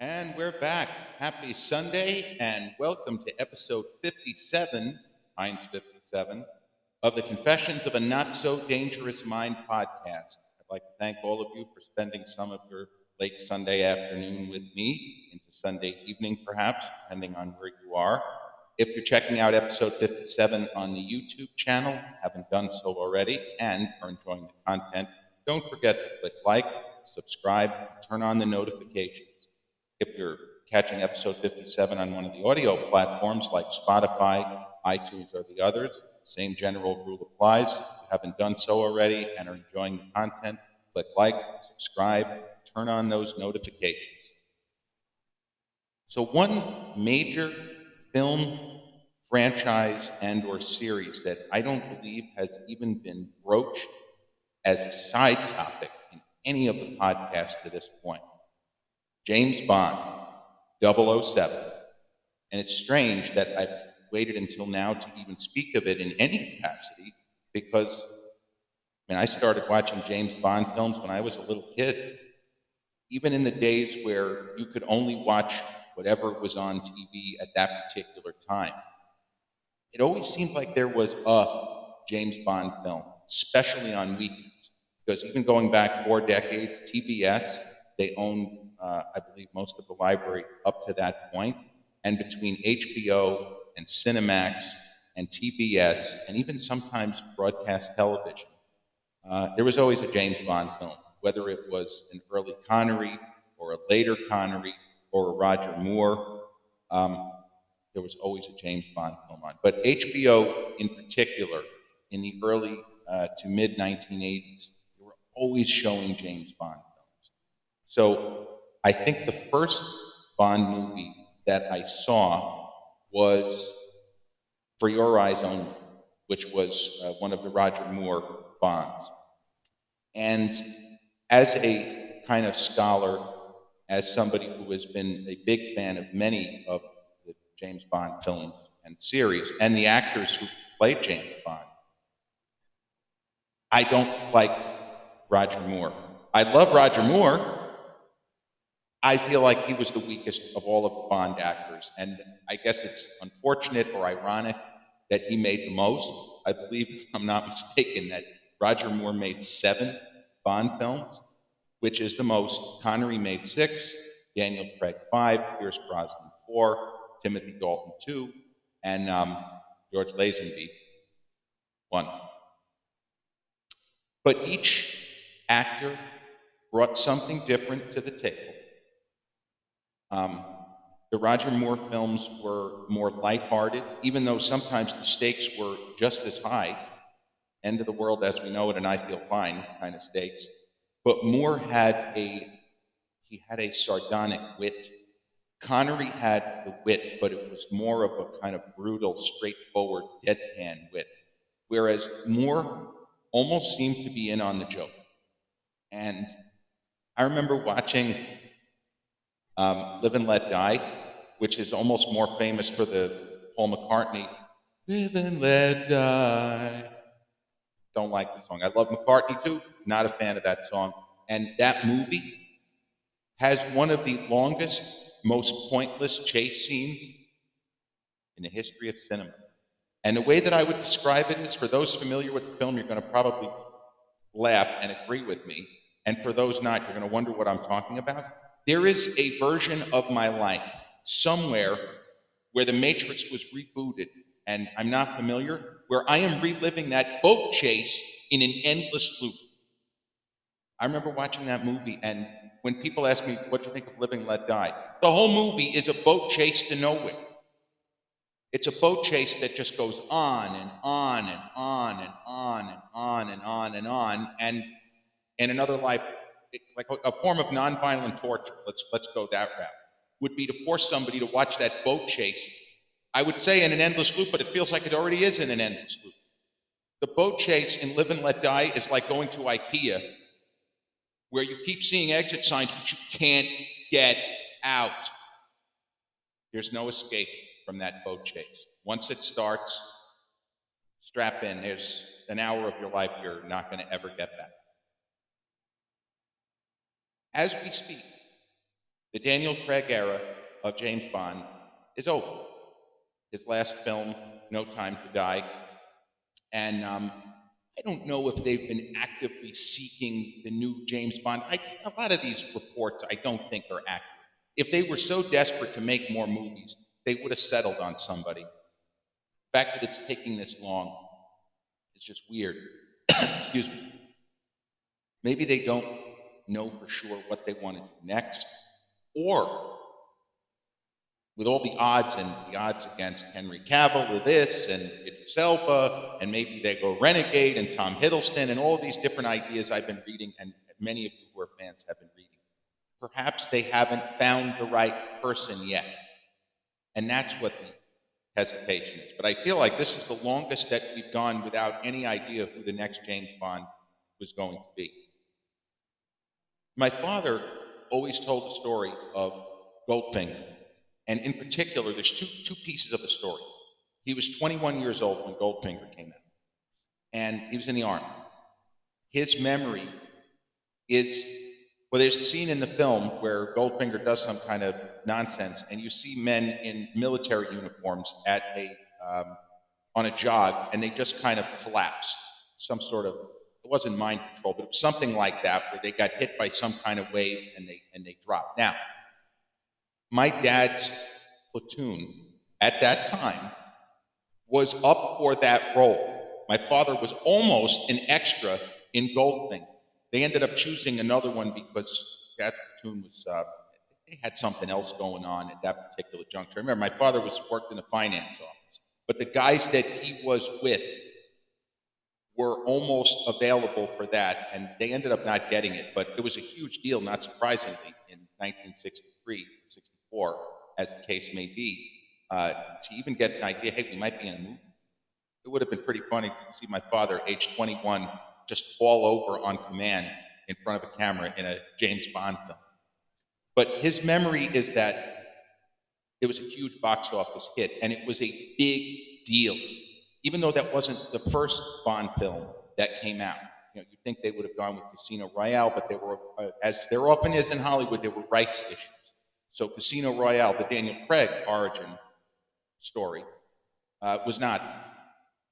And we're back. Happy Sunday and welcome to episode 57, Heinz 57, of the Confessions of a Not So Dangerous Mind podcast. I'd like to thank all of you for spending some of your late Sunday afternoon with me, into Sunday evening perhaps, depending on where you are. If you're checking out episode 57 on the YouTube channel, haven't done so already, and are enjoying the content, don't forget to click like, subscribe, turn on the notifications. If you're catching episode 57 on one of the audio platforms like Spotify, iTunes, or the others, same general rule applies. If you haven't done so already and are enjoying the content, click like, subscribe, turn on those notifications. So one major film franchise and or series that I don't believe has even been broached as a side topic in any of the podcasts to this point. James Bond, 007. And it's strange that I've waited until now to even speak of it in any capacity because I mean, I started watching James Bond films when I was a little kid. Even in the days where you could only watch whatever was on TV at that particular time. It always seemed like there was a James Bond film, especially on weekends. Because even going back four decades, TBS, they owned, uh, I believe, most of the library up to that point. And between HBO and Cinemax and TBS, and even sometimes broadcast television, uh, there was always a James Bond film, whether it was an early Connery or a later Connery or a Roger Moore. Um, there was always a James Bond film on. But HBO, in particular, in the early uh, to mid 1980s, they were always showing James Bond films. So I think the first Bond movie that I saw was For Your Eyes Only, which was uh, one of the Roger Moore Bonds. And as a kind of scholar as somebody who has been a big fan of many of the James Bond films and series and the actors who play James Bond. I don't like Roger Moore. I love Roger Moore. I feel like he was the weakest of all of the Bond actors. And I guess it's unfortunate or ironic that he made the most. I believe, I'm not mistaken, that Roger Moore made seven Bond films which is the most. Connery made six, Daniel Craig five, Pierce Brosnan four, Timothy Dalton two, and um, George Lazenby one. But each actor brought something different to the table. Um, the Roger Moore films were more lighthearted, even though sometimes the stakes were just as high. End of the world as we know it, and I feel fine kind of stakes. But Moore had a he had a sardonic wit. Connery had the wit, but it was more of a kind of brutal, straightforward, deadpan wit. Whereas Moore almost seemed to be in on the joke. And I remember watching um, Live and Let Die, which is almost more famous for the Paul McCartney, Live and Let Die. Don't like the song. I love McCartney too, not a fan of that song. And that movie has one of the longest, most pointless chase scenes in the history of cinema. And the way that I would describe it is for those familiar with the film, you're going to probably laugh and agree with me. And for those not, you're going to wonder what I'm talking about. There is a version of my life somewhere where the Matrix was rebooted, and I'm not familiar, where I am reliving that boat chase in an endless loop. I remember watching that movie, and when people ask me, What do you think of Live and Let Die? The whole movie is a boat chase to nowhere. It's a boat chase that just goes on and on and on and on and on and on and on. And in another life, like a, a form of nonviolent torture, let's, let's go that route, would be to force somebody to watch that boat chase. I would say in an endless loop, but it feels like it already is in an endless loop. The boat chase in Live and Let Die is like going to IKEA where you keep seeing exit signs, but you can't get out. There's no escape from that boat chase. Once it starts, strap in. There's an hour of your life you're not going to ever get back. As we speak, The Daniel Craig era of James Bond is over. His last film, No Time to Die. And um, I don't know if they've been actively seeking the new James Bond. I, a lot of these reports I don't think are accurate. If they were so desperate to make more movies, they would have settled on somebody. The fact that it's taking this long is just weird. Excuse me. Maybe they don't know for sure what they want to do next, or with all the odds and the odds against Henry Cavill with this and Idris Elba, and maybe they go Renegade and Tom Hiddleston and all these different ideas I've been reading, and many of you who are fans have been reading. Perhaps they haven't found the right person yet. And that's what the hesitation is. But I feel like this is the longest that we've gone without any idea who the next James Bond was going to be. My father always told the story of Goldfinger and in particular, there's two, two pieces of the story. He was 21 years old when Goldfinger came out, and he was in the Army. His memory is well, there's a scene in the film where Goldfinger does some kind of nonsense, and you see men in military uniforms at a um, on a jog, and they just kind of collapse. Some sort of it wasn't mind control, but it was something like that, where they got hit by some kind of wave and they and they dropped. Now, my dad's platoon at that time was up for that role. My father was almost an extra in Goldfinger. They ended up choosing another one because that platoon was, uh, they had something else going on at that particular juncture. I remember my father was worked in a finance office, but the guys that he was with were almost available for that, and they ended up not getting it. But it was a huge deal, not surprisingly, in 1963, 64, as the case may be, uh, to even get an idea, hey, we might be in a movie. It would have been pretty funny to see my father, age 21, just fall over on command in front of a camera in a James Bond film. But his memory is that it was a huge box office hit, and it was a big deal. Even though that wasn't the first Bond film that came out. You know, you'd think they would have gone with Casino Royale, but there were, uh, as there often is in Hollywood, there were rights issues. So Casino Royale, the Daniel Craig origin story, uh, was not.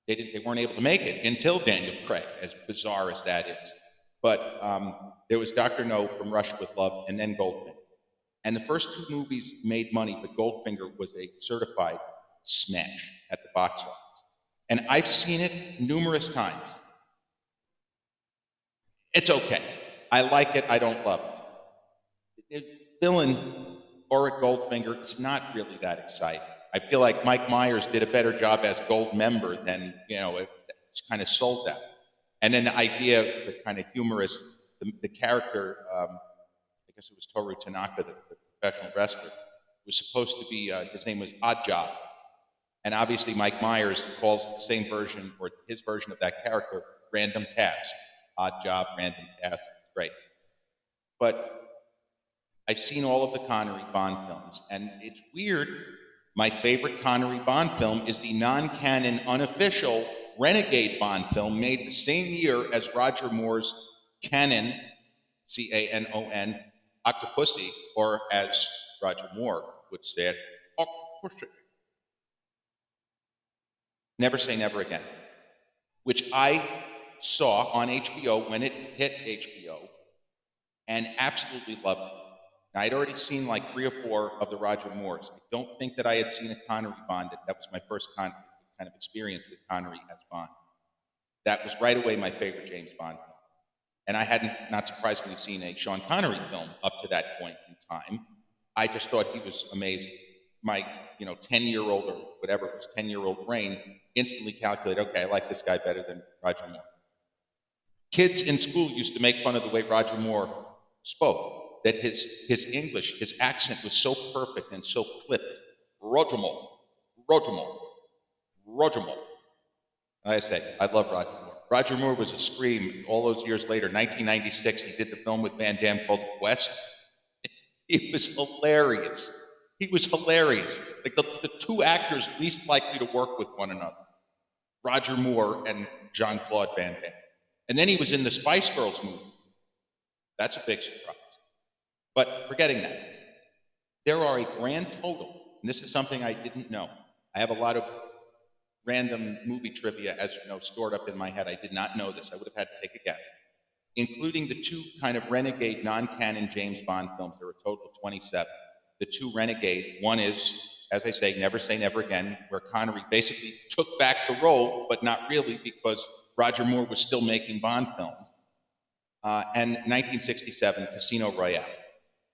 They didn't. They weren't able to make it until Daniel Craig, as bizarre as that is. But um, there was Doctor No from Russia with Love, and then Goldfinger. And the first two movies made money, but Goldfinger was a certified smash at the box office. And I've seen it numerous times. It's okay. I like it. I don't love it. it villain Auric Goldfinger, it's not really that exciting. I feel like Mike Myers did a better job as Goldmember than, you know, it, kind of sold that. And then the idea, of the kind of humorous, the, the character, um, I guess it was Toru Tanaka, the, the professional wrestler, was supposed to be, uh, his name was Oddjob. And obviously Mike Myers calls the same version, or his version of that character, Random Task. Odd Job, Random Task, great. But I've seen all of the Connery Bond films, and it's weird. My favorite Connery Bond film is the non canon, unofficial Renegade Bond film made the same year as Roger Moore's canon, C A N O N, Octopussy, or as Roger Moore would say it, Octopussy. Never Say Never Again, which I saw on HBO when it hit HBO and absolutely loved it. I'd already seen like three or four of the Roger Moores. I don't think that I had seen a Connery Bond. That was my first kind of experience with Connery as Bond. That was right away my favorite James Bond film. And I hadn't, not surprisingly, seen a Sean Connery film up to that point in time. I just thought he was amazing. My, you know, 10 year old or whatever it was, 10 year old brain instantly calculated, okay, I like this guy better than Roger Moore. Kids in school used to make fun of the way Roger Moore spoke that his, his English, his accent was so perfect and so clipped. Roger Moore, Roger Moore, Roger Moore. I say, I love Roger Moore. Roger Moore was a scream all those years later. 1996, he did the film with Van Damme called Quest. He was hilarious. He was hilarious. Like the, the two actors least likely to work with one another Roger Moore and Jean Claude Van Damme. And then he was in the Spice Girls movie. That's a big surprise. But forgetting that, There are a grand total, and this is something I didn't know. I have a lot of random movie trivia, as you know, stored up in my head. I did not know this. I would have had to take a guess. Including the two kind of renegade, non canon James Bond films, there are a total of 27. The two renegade, one is, as I say, Never Say Never Again, where Connery basically took back the role, but not really because Roger Moore was still making Bond films. Uh, and 1967, Casino Royale,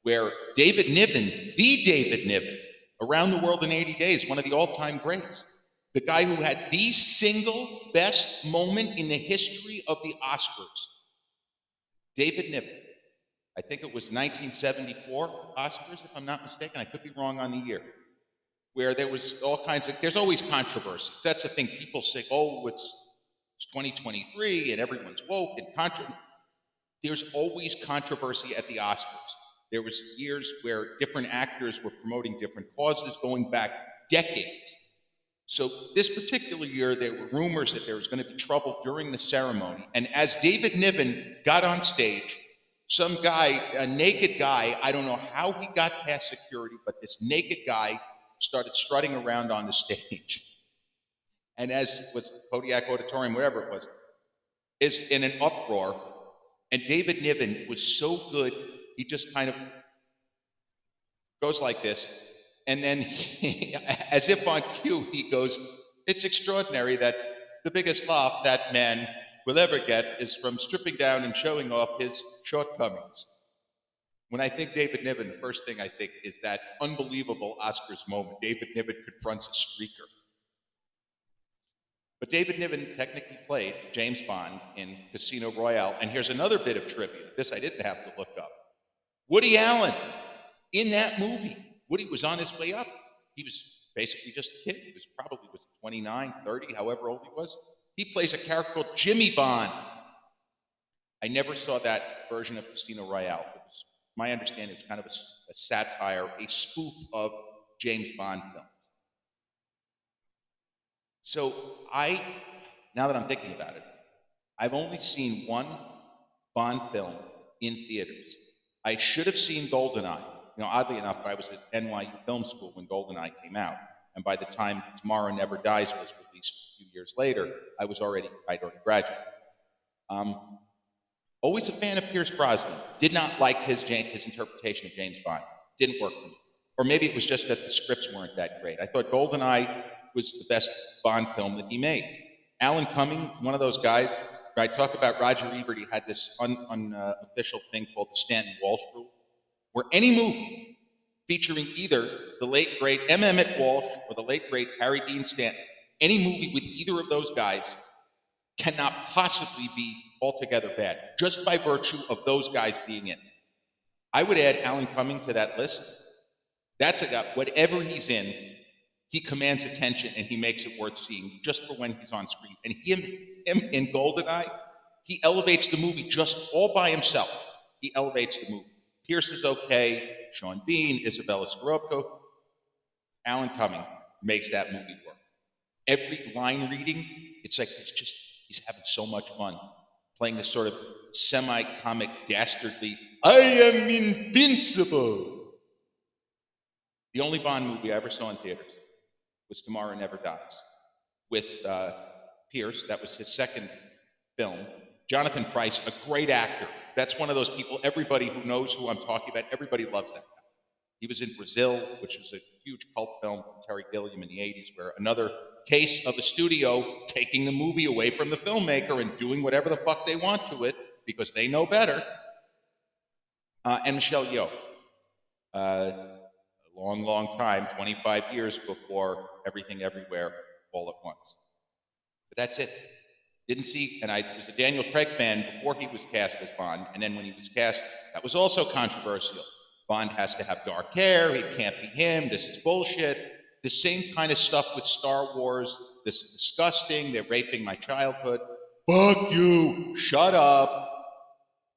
where David Niven, the David Niven, Around the World in 80 Days, one of the all time greats, the guy who had the single best moment in the history of the Oscars, David Niven. I think it was 1974 Oscars, if I'm not mistaken. I could be wrong on the year. Where there was all kinds of, there's always controversy. That's the thing. People say, oh, it's, it's 2023 and everyone's woke and contra. There's always controversy at the Oscars. There was years where different actors were promoting different causes going back decades. So this particular year, there were rumors that there was going to be trouble during the ceremony. And as David Niven got on stage, some guy, a naked guy, I don't know how he got past security, but this naked guy started strutting around on the stage. And as it was Kodak Auditorium, whatever it was, is in an uproar. And David Niven was so good, he just kind of goes like this. And then, he, as if on cue, he goes, It's extraordinary that the biggest laugh that man will ever get is from stripping down and showing off his shortcomings. When I think David Niven, the first thing I think is that unbelievable Oscars moment. David Niven confronts a streaker. But David Niven technically played James Bond in Casino Royale. And here's another bit of trivia. This I didn't have to look up. Woody Allen in that movie. Woody was on his way up. He was basically just a kid. He was probably was 29, 30, however old he was. He plays a character called Jimmy Bond. I never saw that version of Casino Royale. Was, my understanding is kind of a, a satire, a spoof of James Bond films. So I, now that I'm thinking about it, I've only seen one Bond film in theaters. I should have seen Goldeneye. You know, oddly enough, I was at NYU Film School when Goldeneye came out. And by the time Tomorrow Never Dies was released a few years later, I was already, I'd already graduated. Um, always a fan of Pierce Brosnan. Did not like his, his interpretation of James Bond. Didn't work for me. Or maybe it was just that the scripts weren't that great. I thought Goldeneye was the best Bond film that he made. Alan Cumming, one of those guys, I talk about Roger Ebert, he had this unofficial un, uh, thing called the Stanton Walsh Rule, where any movie featuring either the late great M. Emmet Walsh or the late great Harry Dean Stanton, any movie with either of those guys cannot possibly be altogether bad, just by virtue of those guys being in. I would add Alan Cumming to that list. That's a guy, whatever he's in, he commands attention and he makes it worth seeing just for when he's on screen. And him, him in Goldeneye, he elevates the movie just all by himself. He elevates the movie. Pierce is okay, Sean Bean, Izabella Scorupco, Alan Cumming makes that movie work. Every line reading, it's like he's just, he's having so much fun playing this sort of semi comic, dastardly, I am invincible. The only Bond movie I ever saw in theaters was Tomorrow Never Dies with uh, Pierce. That was his second film. Jonathan Pryce, a great actor. That's one of those people, everybody who knows who I'm talking about, everybody loves that guy. He was in Brazil, which was a huge cult film from Terry Gilliam in the 80s, where another case of a studio taking the movie away from the filmmaker and doing whatever the fuck they want to it because they know better. Uh, and Michelle Yeoh. Uh, a long, long time, 25 years before Everything Everywhere all at once. But that's it. Didn't see, and I was a Daniel Craig fan before he was cast as Bond, and then when he was cast, that was also controversial. Bond has to have dark hair, it can't be him, this is bullshit. The same kind of stuff with Star Wars. This is disgusting, they're raping my childhood. Fuck you, shut up.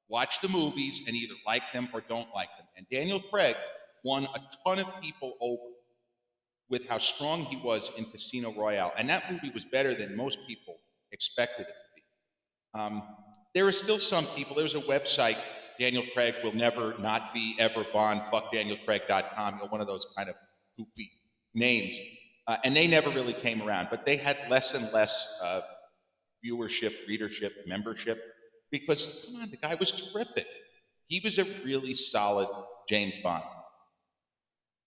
Watch the movies and either like them or don't like them. And Daniel Craig won a ton of people over with how strong he was in Casino Royale. And that movie was better than most people expected it to be. Um, there are still some people, there's a website Daniel Craig will never not be ever Bond, fuck DanielCraig.com, you know, one of those kind of goofy names. Uh, and they never really came around, but they had less and less uh, viewership, readership, membership, because come on, the guy was terrific. He was a really solid James Bond.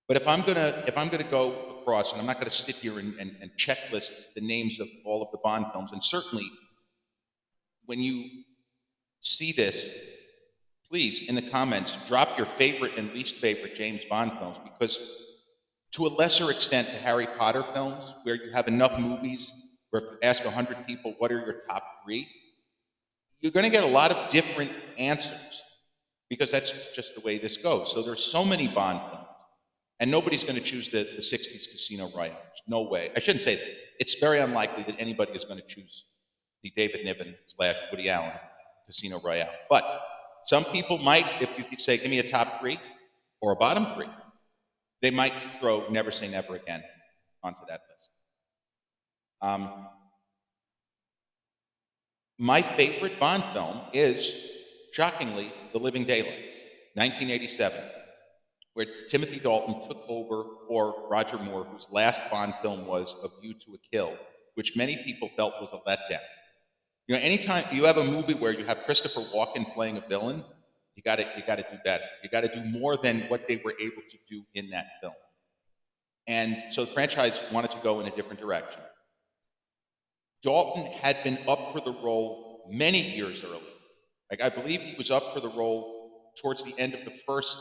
But if I'm gonna if I'm gonna go across, and I'm not gonna sit here and, and, and checklist the names of all of the Bond films, and certainly when you see this, please in the comments drop your favorite and least favorite James Bond films because to a lesser extent the Harry Potter films, where you have enough movies where if you ask 100 people what are your top three, you're going to get a lot of different answers because that's just the way this goes. So there's so many Bond films, and nobody's going to choose the, the 60s Casino Royale. No way. I shouldn't say that. It's very unlikely that anybody is going to choose the David Niven slash Woody Allen Casino Royale. But some people might, if you could say, give me a top three or a bottom three, they might throw Never Say Never Again onto that list. Um, my favorite Bond film is, shockingly, The Living Daylights, 1987, where Timothy Dalton took over for Roger Moore, whose last Bond film was A View to a Kill, which many people felt was a letdown. You know, anytime you have a movie where you have Christopher Walken playing a villain, you got to you got to do better. You got to do more than what they were able to do in that film. And so the franchise wanted to go in a different direction. Dalton had been up for the role many years earlier. Like I believe he was up for the role towards the end of the first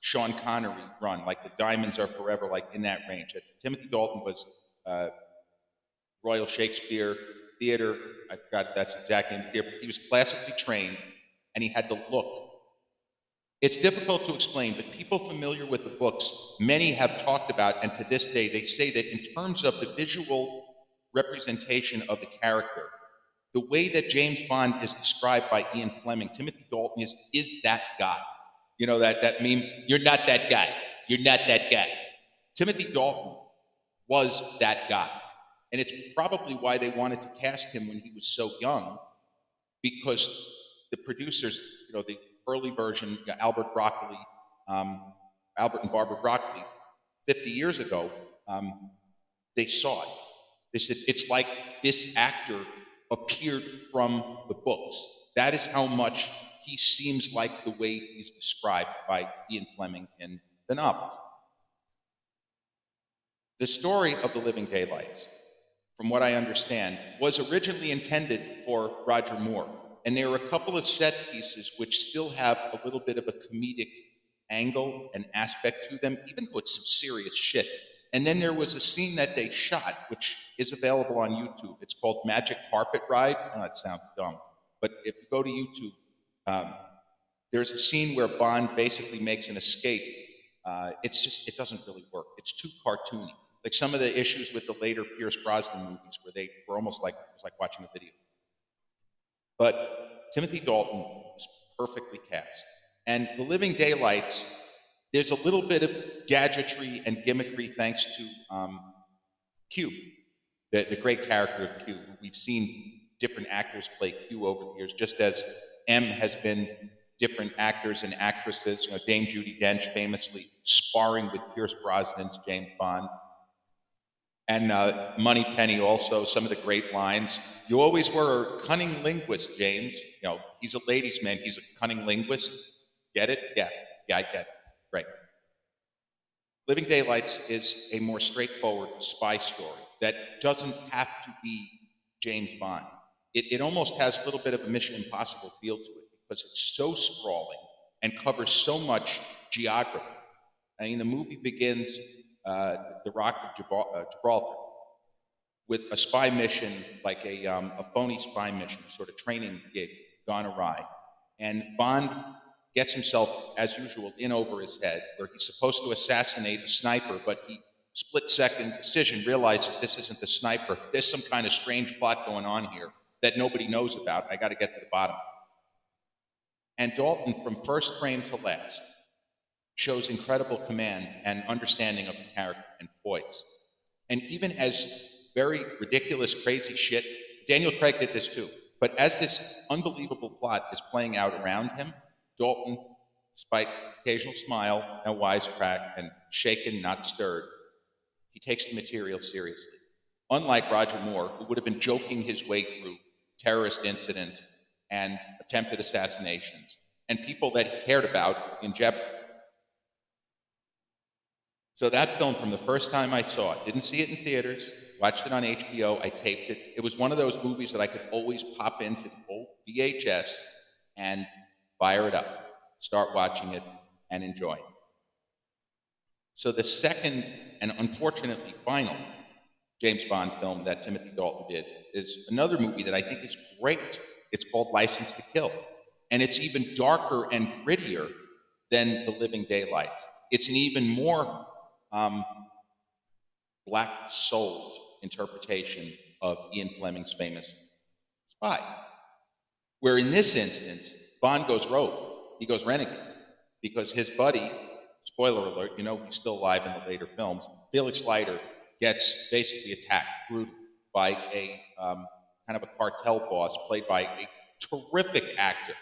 Sean Connery run, like the Diamonds Are Forever, like in that range. Timothy Dalton was uh, Royal Shakespeare Theater. I forgot that's theater, but he was classically trained and he had the look. It's difficult to explain, but people familiar with the books, many have talked about, and to this day, they say that in terms of the visual representation of the character, the way that James Bond is described by Ian Fleming, Timothy Dalton is, is that guy. You know, that, that meme, you're not that guy. You're not that guy. Timothy Dalton was that guy. And it's probably why they wanted to cast him when he was so young, because the producers, you know, the early version, Albert Broccoli, um, Albert and Barbara Broccoli, 50 years ago, um, they saw it. They said, it's like this actor appeared from the books. That is how much he seems like the way he's described by Ian Fleming in the novel. The story of The Living Daylights from what I understand, was originally intended for Roger Moore. And there are a couple of set pieces which still have a little bit of a comedic angle and aspect to them, even though it's some serious shit. And then there was a scene that they shot, which is available on YouTube. It's called Magic Carpet Ride. Oh, it sounds dumb. But if you go to YouTube, um, there's a scene where Bond basically makes an escape. Uh, it's just, it doesn't really work. It's too cartoony like some of the issues with the later Pierce Brosnan movies where they were almost like it was like watching a video. But Timothy Dalton was perfectly cast. And The Living Daylights, there's a little bit of gadgetry and gimmickry thanks to um, Q, the, the great character of Q. We've seen different actors play Q over the years, just as M has been different actors and actresses. You know, Dame Judi Dench famously sparring with Pierce Brosnan's James Bond and uh, Moneypenny also, some of the great lines. You always were a cunning linguist, James. You know, he's a ladies' man, he's a cunning linguist. Get it? Yeah, yeah, I get it. Right. Living Daylights is a more straightforward spy story that doesn't have to be James Bond. It, it almost has a little bit of a Mission Impossible feel to it because it's so sprawling and covers so much geography. I mean, the movie begins uh, the Rock of uh, Gibraltar with a spy mission, like a, um, a phony spy mission, sort of training gig gone awry. And Bond gets himself, as usual, in over his head, where he's supposed to assassinate a sniper, but he split second decision realizes this isn't the sniper. There's some kind of strange plot going on here that nobody knows about. I got to get to the bottom. And Dalton, from first frame to last, shows incredible command and understanding of character and poise. And even as very ridiculous, crazy shit, Daniel Craig did this too. But as this unbelievable plot is playing out around him, Dalton, despite occasional smile and wisecrack and shaken, not stirred, he takes the material seriously. Unlike Roger Moore, who would have been joking his way through terrorist incidents and attempted assassinations and people that he cared about in jeopardy. So that film, from the first time I saw it, didn't see it in theaters, watched it on HBO, I taped it. It was one of those movies that I could always pop into the old VHS and fire it up, start watching it, and enjoying. So the second and unfortunately final James Bond film that Timothy Dalton did is another movie that I think is great. It's called License to Kill. And it's even darker and grittier than The Living Daylights. It's an even more um, black souled interpretation of Ian Fleming's famous spy. Where in this instance, Bond goes rogue, he goes renegade, because his buddy, spoiler alert, you know he's still alive in the later films, Felix Leiter gets basically attacked brutally by a um, kind of a cartel boss played by a terrific actor,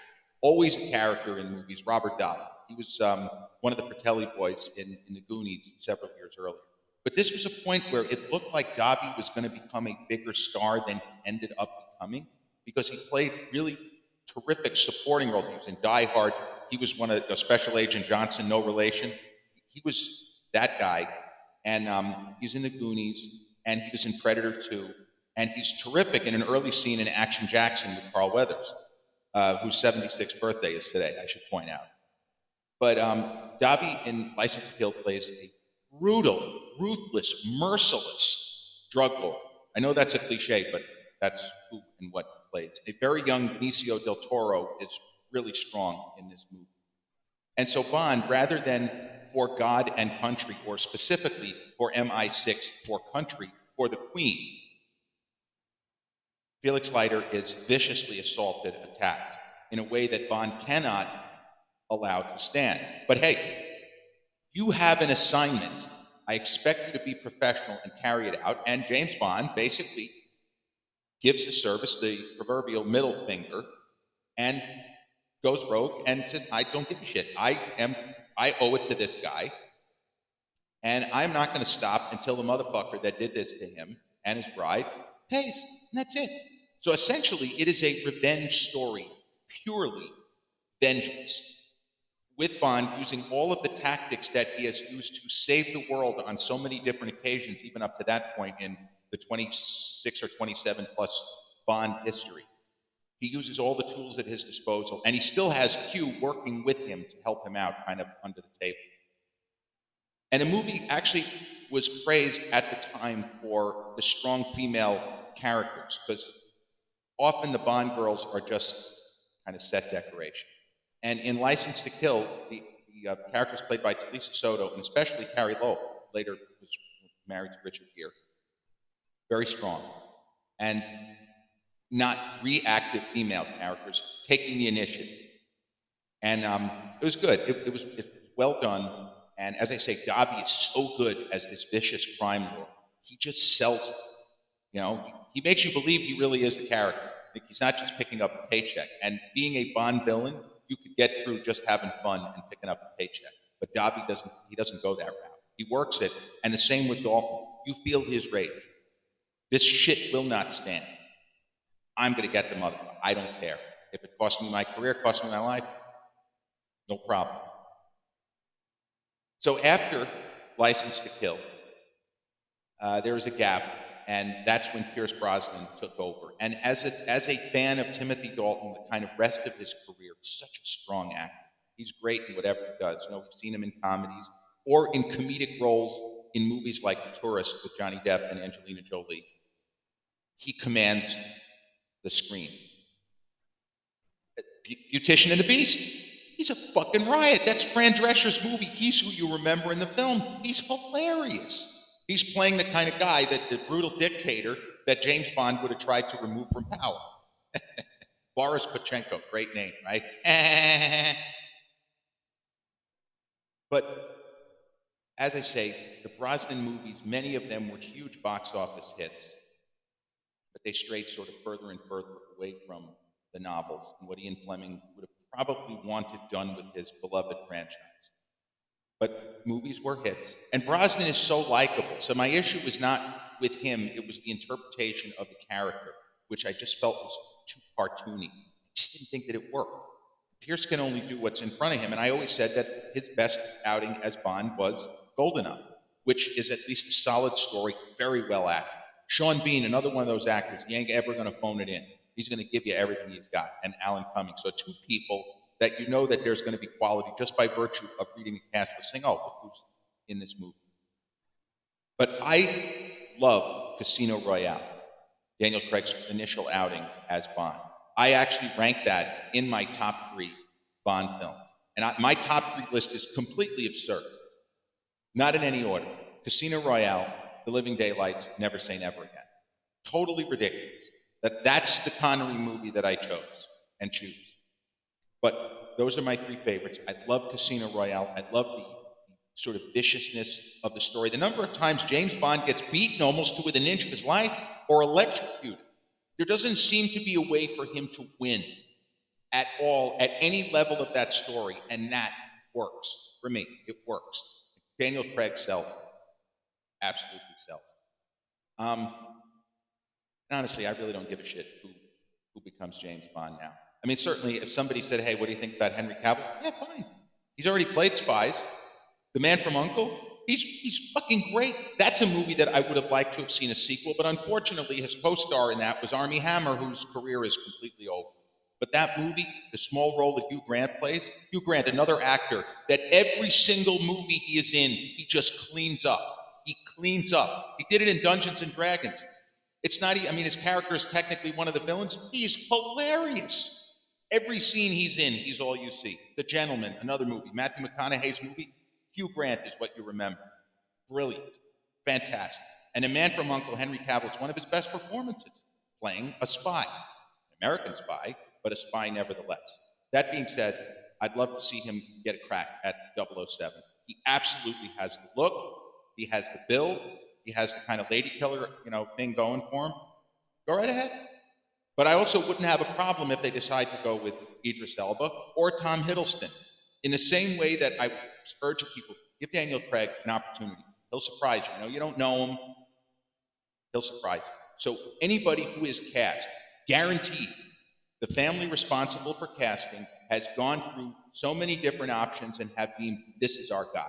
always a character in movies, Robert Davi. He was um, one of the Fratelli boys in, in the Goonies several years earlier. But this was a point where it looked like Davi was going to become a bigger star than he ended up becoming because he played really terrific supporting roles. He was in Die Hard. He was one of uh, Special Agent Johnson, no relation. He was that guy. And um, he's in the Goonies, and he was in Predator 2. And he's terrific in an early scene in Action Jackson with Carl Weathers, uh, whose 76th birthday is today, I should point out. But um, Davi in License to Kill plays a brutal, ruthless, merciless drug lord. I know that's a cliche, but that's who and what he plays. A very young Benicio del Toro is really strong in this movie. And so Bond, rather than for God and country, or specifically for MI6, for country, for the Queen, Felix Leiter is viciously assaulted, attacked in a way that Bond cannot allow to stand. But hey, you have an assignment. I expect you to be professional and carry it out. And James Bond basically gives the service the proverbial middle finger and goes rogue and says, I don't give a shit. I am I owe it to this guy. And I'm not going to stop until the motherfucker that did this to him and his bride pays. And that's it. So essentially, it is a revenge story, purely vengeance. With Bond using all of the tactics that he has used to save the world on so many different occasions, even up to that point in the 26 or 27 plus Bond history. He uses all the tools at his disposal, and he still has Q working with him to help him out kind of under the table. And the movie actually was praised at the time for the strong female characters, because often the Bond girls are just kind of set decoration. And in License to Kill, the, the uh, characters played by Talisa Soto, and especially Carey Lowell, later was married to Richard Gere, very strong. And not reactive female characters taking the initiative. And um, it was good. It, it, was, it, was, well done. And as I say, Davi is so good as this vicious crime lord. He just sells it. You know, he, he makes you believe he really is the character. He's not just picking up a paycheck. And being a Bond villain, you could get through just having fun and picking up a paycheck. But Davi doesn't. He doesn't go that route. He works it, and the same with Dalton. You feel his rage. This shit will not stand. I'm going to get the mother. I don't care. If it costs me my career, costs me my life, no problem. So after License to Kill, uh, there was a gap, and that's when Pierce Brosnan took over. And as a, as a fan of Timothy Dalton, the kind of rest of his career, he's such a strong actor. He's great in whatever he does. You know, we've seen him in comedies or in comedic roles in movies like The Tourist with Johnny Depp and Angelina Jolie. He commands the screen. Beautician and the Beast. He's a fucking riot. That's Fran Drescher's movie. He's who you remember in the film. He's hilarious. He's playing the kind of guy that the brutal dictator that James Bond would have tried to remove from power. Boris Pochenko, great name, right? but as I say, the Brosnan movies, many of them were huge box office hits but they strayed sort of further and further away from the novels and what Ian Fleming would have probably wanted done with his beloved franchise. But movies were hits. And Brosnan is so likable. So my issue was not with him, it was the interpretation of the character, which I just felt was too cartoony. I just didn't think that it worked. Pierce can only do what's in front of him. And I always said that his best outing as Bond was Goldeneye, which is at least a solid story, very well acted. Sean Bean, another one of those actors, he ain't ever going to phone it in. He's going to give you everything he's got. And Alan Cumming. So two people that you know that there's going to be quality just by virtue of reading the cast list, saying, "Oh, who's in this movie?" But I love Casino Royale, Daniel Craig's initial outing as Bond. I actually rank that in my top three Bond films. And I, my top three list is completely absurd. Not in any order. Casino Royale, The Living Daylights, Never Say Never Again. Totally ridiculous. That that's the Connery movie that I chose and choose. But those are my three favorites. I love Casino Royale. I love the, sort of viciousness of the story. The number of times James Bond gets beaten almost to within an inch of his life or electrocuted. There doesn't seem to be a way for him to win at all at any level of that story, and that works for me. It works. Daniel Craig sells absolutely sells. Um, honestly, I really don't give a shit who who becomes James Bond now. I mean, certainly, if somebody said, "Hey, what do you think about Henry Cavill?" Yeah, fine. He's already played Spies. The Man from Uncle. He's he's fucking great. That's a movie that I would have liked to have seen a sequel, but unfortunately, his co-star in that was Armie Hammer, whose career is completely over. But that movie, the small role that Hugh Grant plays, Hugh Grant, another actor that every single movie he is in, he just cleans up. He cleans up. He did it in Dungeons and Dragons. It's not, I mean, his character is technically one of the villains. He's hilarious. Every scene he's in, he's all you see. The Gentleman, another movie. Matthew McConaughey's movie. Hugh Grant is what you remember. Brilliant. Fantastic. And A Man from Uncle, Henry Cavill, it's one of his best performances, playing a spy, an American spy, but a spy nevertheless. That being said, I'd love to see him get a crack at 007. He absolutely has the look, he has the build, he has the kind of lady killer, you know, thing going for him. Go right ahead. But I also wouldn't have a problem if they decide to go with Idris Elba or Tom Hiddleston. In the same way that I urge people, give Daniel Craig an opportunity. He'll surprise you. You know, you don't know him. He'll surprise you. So anybody who is cast, guaranteed, the family responsible for casting has gone through so many different options and have been, this is our guy.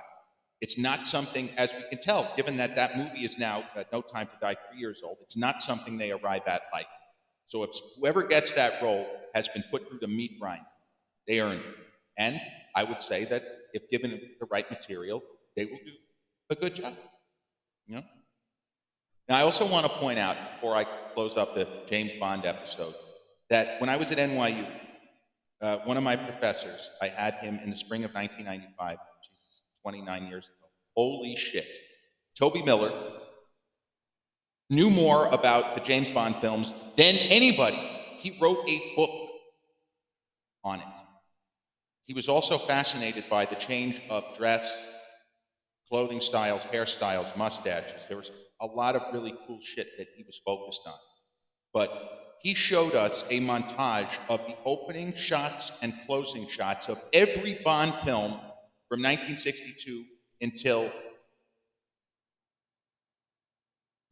It's not something, as we can tell, given that that movie is now uh, No Time to Die three years old, it's not something they arrive at like. So if whoever gets that role has been put through the meat grind, they earned it. And I would say that if given the right material, they will do a good job. You know? Now, I also want to point out, before I close up the James Bond episode, that when I was at NYU, uh, one of my professors, I had him in the spring of 1995, Jesus, 29 years ago. Holy shit. Toby Miller knew more about the James Bond films than anybody. He wrote a book on it. He was also fascinated by the change of dress, clothing styles, hairstyles, mustaches. There was a lot of really cool shit that he was focused on. But he showed us a montage of the opening shots and closing shots of every Bond film from 1962 until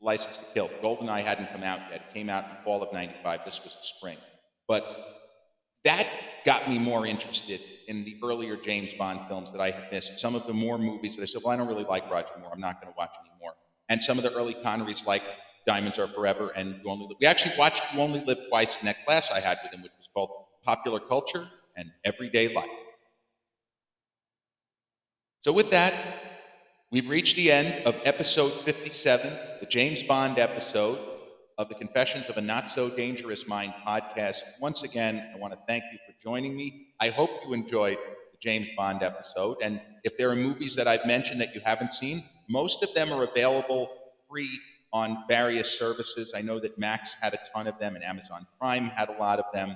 License to Kill. GoldenEye hadn't come out yet. It came out in the fall of 95. This was the spring. But that got me more interested in the earlier James Bond films that I had missed. Some of the more movies that I said, well, I don't really like Roger Moore. I'm not going to watch anymore. And some of the early Connerys like Diamonds Are Forever and You Only Live. We actually watched You Only Live Twice in that class I had with him, which was called Popular Culture and Everyday Life. So with that, We've reached the end of episode 57, the James Bond episode of the Confessions of a Not So Dangerous Mind podcast. Once again, I want to thank you for joining me. I hope you enjoyed the James Bond episode. And if there are movies that I've mentioned that you haven't seen, most of them are available free on various services. I know that Max had a ton of them and Amazon Prime had a lot of them.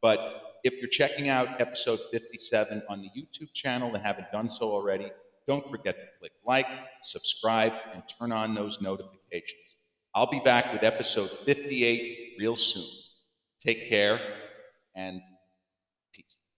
But if you're checking out episode 57 on the YouTube channel and haven't done so already, don't forget to click like, subscribe, and turn on those notifications. I'll be back with episode 58 real soon. Take care and